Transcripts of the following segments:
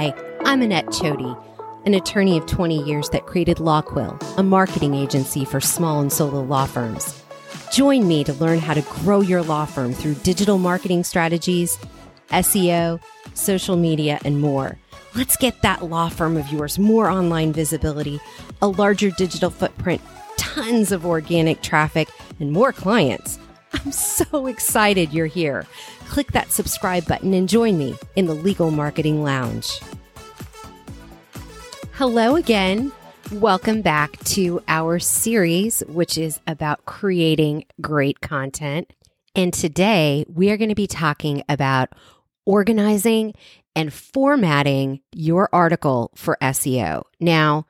Hi, I'm Annette Choti, an attorney of 20 years that created Lawquill, a marketing agency for small and solo law firms. Join me to learn how to grow your law firm through digital marketing strategies, SEO, social media, and more. Let's get that law firm of yours more online visibility, a larger digital footprint, tons of organic traffic, and more clients. I'm so excited you're here. Click that subscribe button and join me in the Legal Marketing Lounge. Hello again. Welcome back to our series, which is about creating great content. And today we are going to be talking about organizing and formatting your article for SEO. Now,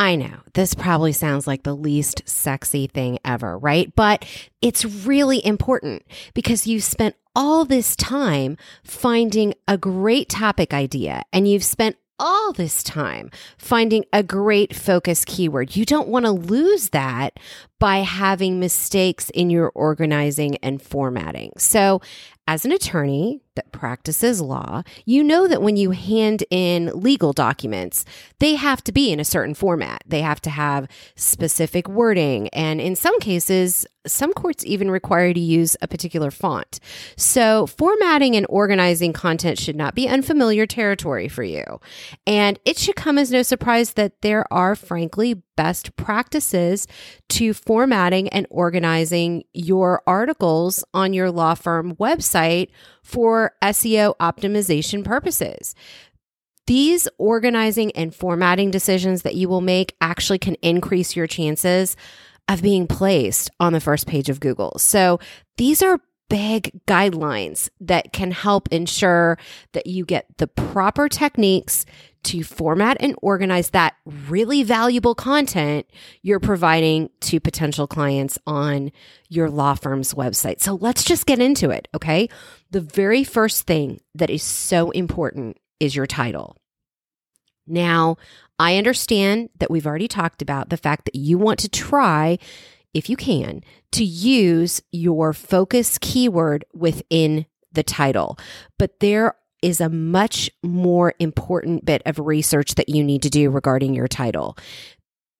I know this probably sounds like the least sexy thing ever, right? But it's really important because you spent all this time finding a great topic idea and you've spent all this time finding a great focus keyword. You don't want to lose that by having mistakes in your organizing and formatting. So, as an attorney that practices law, you know that when you hand in legal documents, they have to be in a certain format. They have to have specific wording. And in some cases, some courts even require you to use a particular font. So, formatting and organizing content should not be unfamiliar territory for you. And it should come as no surprise that there are, frankly, best practices to formatting and organizing your articles on your law firm website for SEO optimization purposes. These organizing and formatting decisions that you will make actually can increase your chances of being placed on the first page of Google. So these are big guidelines that can help ensure that you get the proper techniques to format and organize that really valuable content you're providing to potential clients on your law firm's website. So let's just get into it, okay? The very first thing that is so important is your title. Now, I understand that we've already talked about the fact that you want to try, if you can, to use your focus keyword within the title. But there is a much more important bit of research that you need to do regarding your title.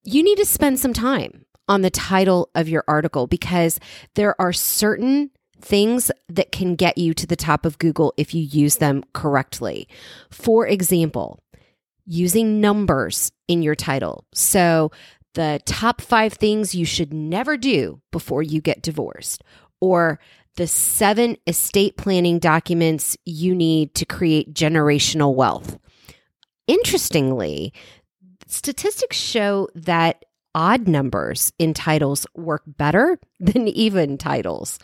You need to spend some time on the title of your article because there are certain things that can get you to the top of Google if you use them correctly. For example, using numbers in your title. So, the top five things you should never do before you get divorced, or the seven estate planning documents you need to create generational wealth. Interestingly, statistics show that odd numbers in titles work better than even titles.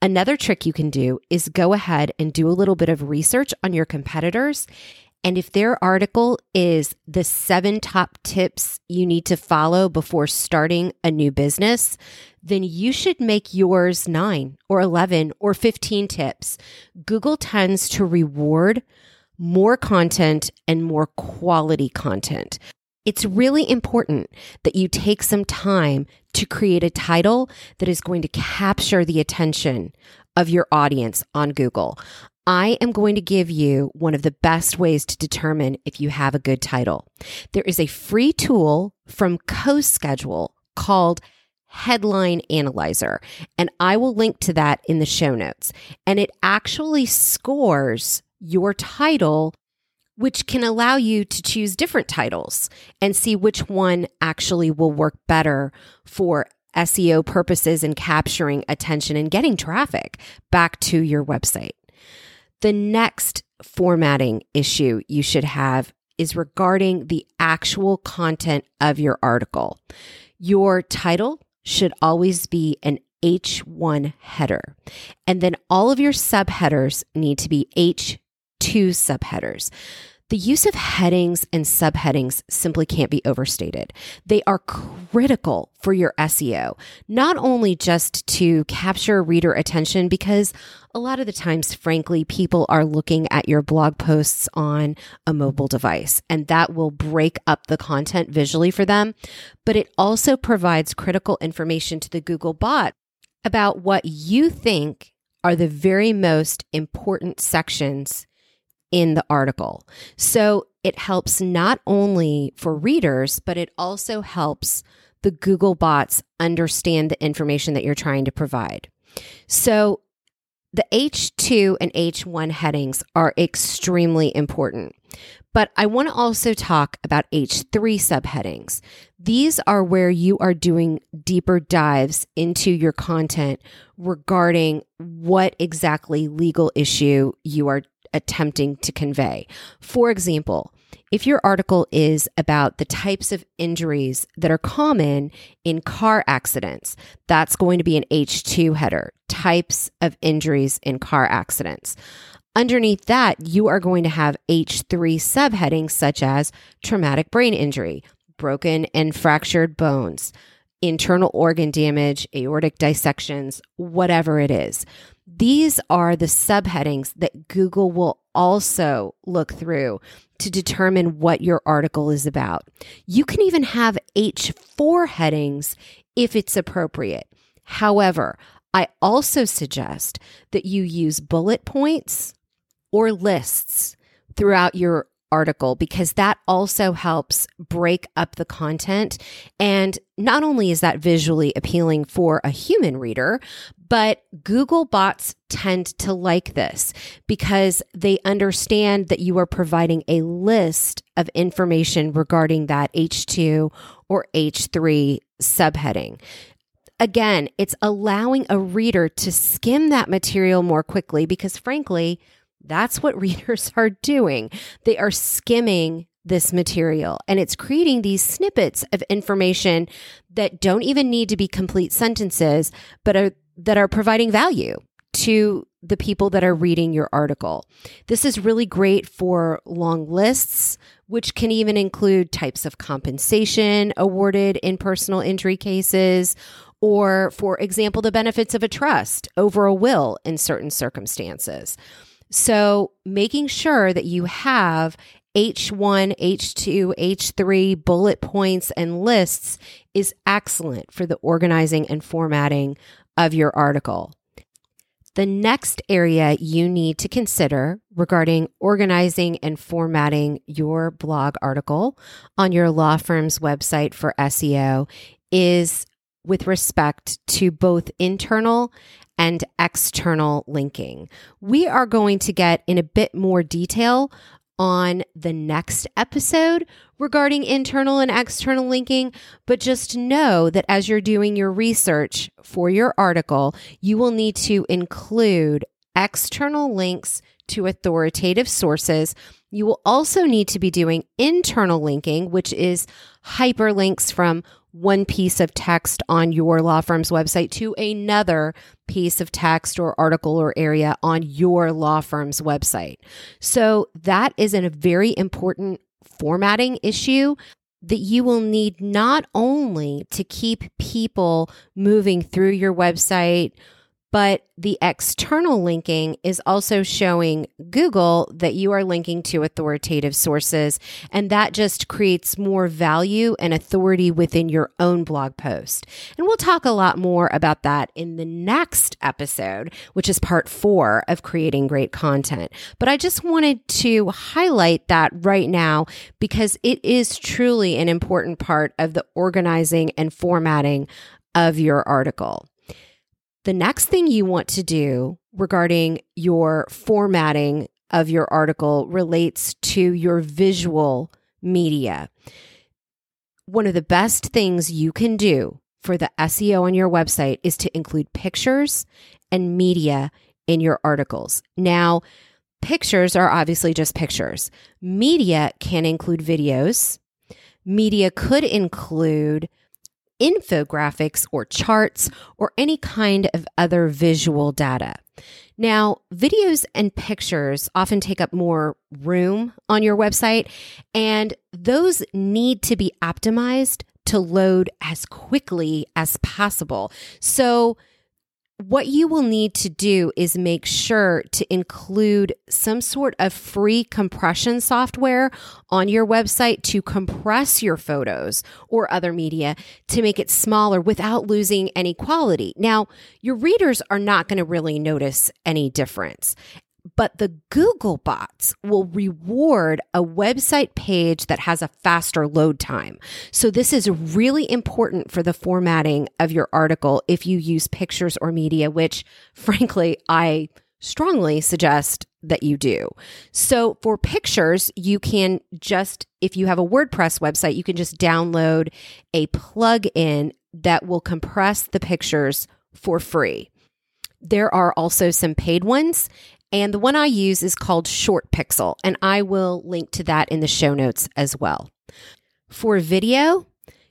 Another trick you can do is go ahead and do a little bit of research on your competitors. And if their article is the seven top tips you need to follow before starting a new business, then you should make yours nine or 11 or 15 tips. Google tends to reward more content and more quality content. It's really important that you take some time to create a title that is going to capture the attention of your audience on Google. I am going to give you one of the best ways to determine if you have a good title. There is a free tool from CoSchedule called Headline Analyzer. And I will link to that in the show notes. And it actually scores your title, which can allow you to choose different titles and see which one actually will work better for SEO purposes and capturing attention and getting traffic back to your website. The next formatting issue you should have is regarding the actual content of your article. Your title should always be an H1 header. And then all of your subheaders need to be H2 subheaders. The use of headings and subheadings simply can't be overstated. They are critical for your SEO, not only just to capture reader attention, because a lot of the times, frankly, people are looking at your blog posts on a mobile device, and that will break up the content visually for them. But it also provides critical information to the Google bot about what you think are the very most important sections in the article. So it helps not only for readers, but it also helps the Google bots understand the information that you're trying to provide. So the H2 and H1 headings are extremely important. But I want to also talk about H3 subheadings. These are where you are doing deeper dives into your content regarding what exactly legal issue you are attempting to convey. For example, if your article is about the types of injuries that are common in car accidents, that's going to be an H2 header, types of injuries in car accidents. Underneath that, you are going to have H3 subheadings such as traumatic brain injury, broken and fractured bones, internal organ damage, aortic dissections, whatever it is. These are the subheadings that Google will also look through to determine what your article is about. You can even have H4 headings if it's appropriate. However, I also suggest that you use bullet points or lists throughout your article because that also helps break up the content. And not only is that visually appealing for a human reader, but Google bots tend to like this because they understand that you are providing a list of information regarding that H2 or H3 subheading. Again, it's allowing a reader to skim that material more quickly because, frankly, that's what readers are doing. They are skimming this material and it's creating these snippets of information that don't even need to be complete sentences, but are that are providing value to the people that are reading your article. This is really great for long lists, which can even include types of compensation awarded in personal injury cases, or, for example, the benefits of a trust over a will in certain circumstances. So, making sure that you have H1, H2, H3 bullet points and lists is excellent for the organizing and formatting of your article. The next area you need to consider regarding organizing and formatting your blog article on your law firm's website for SEO is with respect to both internal and external linking. We are going to get in a bit more detail on the next episode regarding internal and external linking, but just know that as you're doing your research for your article, you will need to include external links to authoritative sources. You will also need to be doing internal linking, which is hyperlinks from one piece of text on your law firm's website to another piece of text or article or area on your law firm's website. So that is a very important formatting issue that you will need not only to keep people moving through your website but the external linking is also showing Google that you are linking to authoritative sources. And that just creates more value and authority within your own blog post. And we'll talk a lot more about that in the next episode, which is part four of creating great content. But I just wanted to highlight that right now because it is truly an important part of the organizing and formatting of your article. The next thing you want to do regarding your formatting of your article relates to your visual media. One of the best things you can do for the SEO on your website is to include pictures and media in your articles. Now, pictures are obviously just pictures. Media can include videos. Media could include infographics or charts or any kind of other visual data. Now, videos and pictures often take up more room on your website, and those need to be optimized to load as quickly as possible. So, what you will need to do is make sure to include some sort of free compression software on your website to compress your photos or other media to make it smaller without losing any quality. Now, your readers are not going to really notice any difference. But the Google bots will reward a website page that has a faster load time. So this is really important for the formatting of your article if you use pictures or media, which frankly, I strongly suggest that you do. So for pictures, you can just, if you have a WordPress website, you can just download a plug-in that will compress the pictures for free. There are also some paid ones, and the one I use is called Short Pixel, and I will link to that in the show notes as well. For video,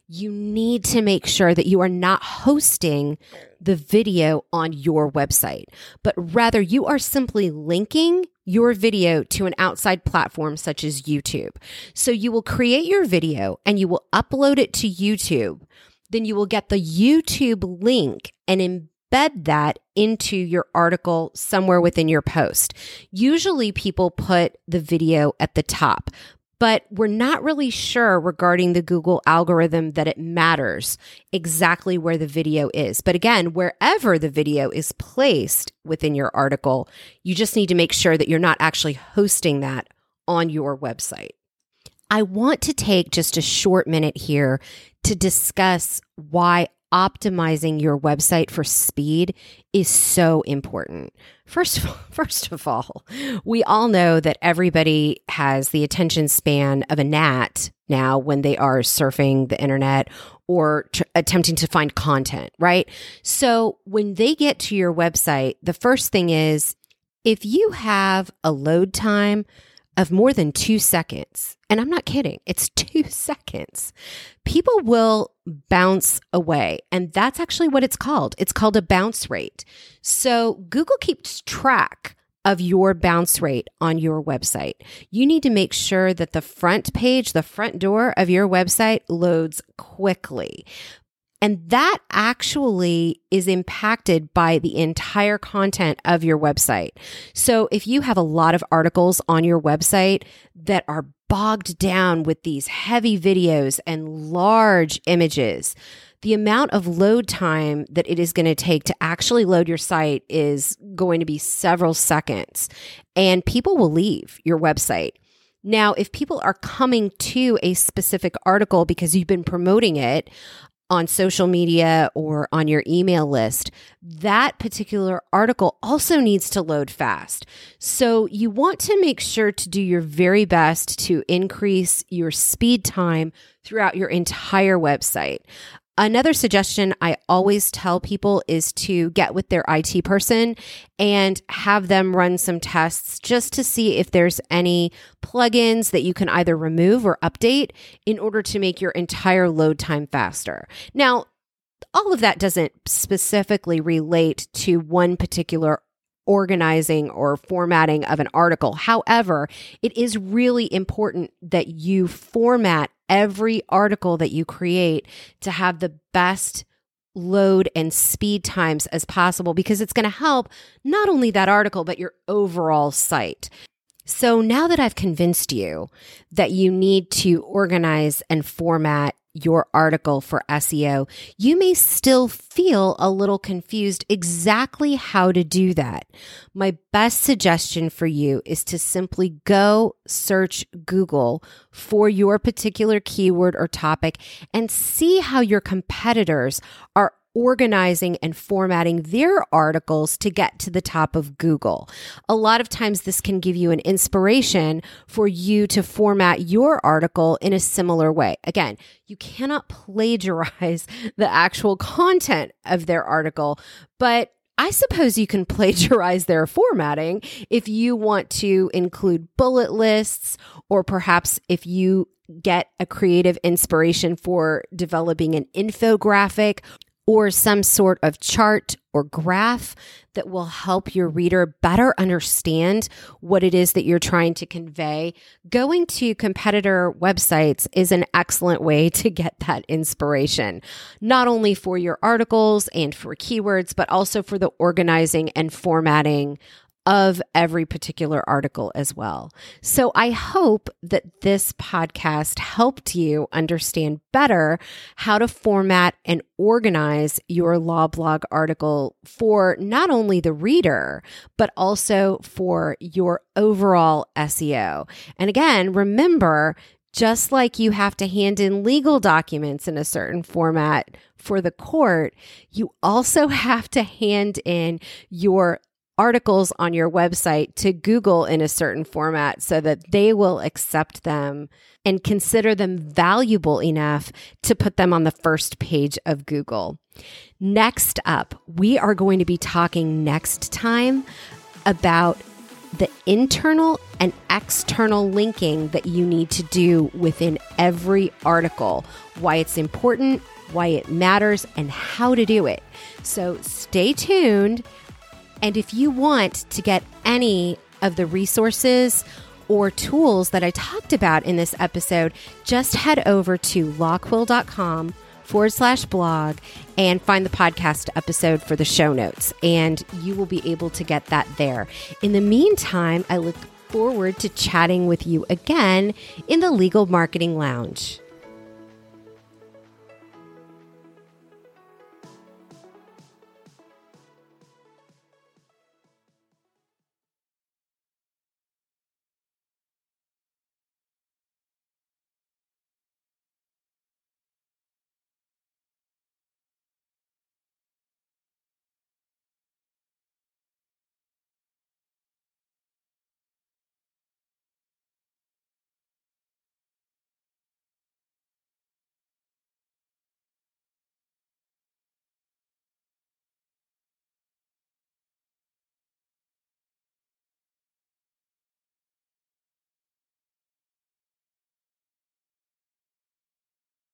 you need to make sure that you are not hosting the video on your website, but rather you are simply linking your video to an outside platform such as YouTube. So you will create your video and you will upload it to YouTube. Then you will get the YouTube link and embed that into your article somewhere within your post. Usually people put the video at the top, but we're not really sure regarding the Google algorithm that it matters exactly where the video is. But again, wherever the video is placed within your article, you just need to make sure that you're not actually hosting that on your website. I want to take just a short minute here to discuss why optimizing your website for speed is so important. First of all, first of all, we all know that everybody has the attention span of a gnat now when they are surfing the internet or attempting to find content, right? So when they get to your website, the first thing is if you have a load time of more than two seconds, and I'm not kidding, it's two seconds, people will bounce away. And that's actually what it's called. It's called a bounce rate. So Google keeps track of your bounce rate on your website. You need to make sure that the front page, the front door of your website loads quickly. And that actually is impacted by the entire content of your website. So if you have a lot of articles on your website that are bogged down with these heavy videos and large images, the amount of load time that it is going to take to actually load your site is going to be several seconds. And people will leave your website. Now, if people are coming to a specific article because you've been promoting it, on social media or on your email list, that particular article also needs to load fast. So you want to make sure to do your very best to increase your speed time throughout your entire website. Another suggestion I always tell people is to get with their IT person and have them run some tests just to see if there's any plugins that you can either remove or update in order to make your entire load time faster. Now, all of that doesn't specifically relate to one particular organizing or formatting of an article. However, it is really important that you format every article that you create to have the best load and speed times as possible because it's going to help not only that article, but your overall site. So now that I've convinced you that you need to organize and format your article for SEO, you may still feel a little confused exactly how to do that. My best suggestion for you is to simply go search Google for your particular keyword or topic and see how your competitors are organizing and formatting their articles to get to the top of Google. A lot of times, this can give you an inspiration for you to format your article in a similar way. Again, you cannot plagiarize the actual content of their article, but I suppose you can plagiarize their formatting if you want to include bullet lists, or perhaps if you get a creative inspiration for developing an infographic or some sort of chart or graph that will help your reader better understand what it is that you're trying to convey. Going to competitor websites is an excellent way to get that inspiration, not only for your articles and for keywords, but also for the organizing and formatting of every particular article as well. So I hope that this podcast helped you understand better how to format and organize your law blog article for not only the reader, but also for your overall SEO. And again, remember, just like you have to hand in legal documents in a certain format for the court, you also have to hand in your articles on your website to Google in a certain format so that they will accept them and consider them valuable enough to put them on the first page of Google. Next up, we are going to be talking next time about the internal and external linking that you need to do within every article, why it's important, why it matters, and how to do it. So stay tuned. And if you want to get any of the resources or tools that I talked about in this episode, just head over to lawquill.com forward slash blog and find the podcast episode for the show notes. And you will be able to get that there. In the meantime, I look forward to chatting with you again in the Legal Marketing Lounge.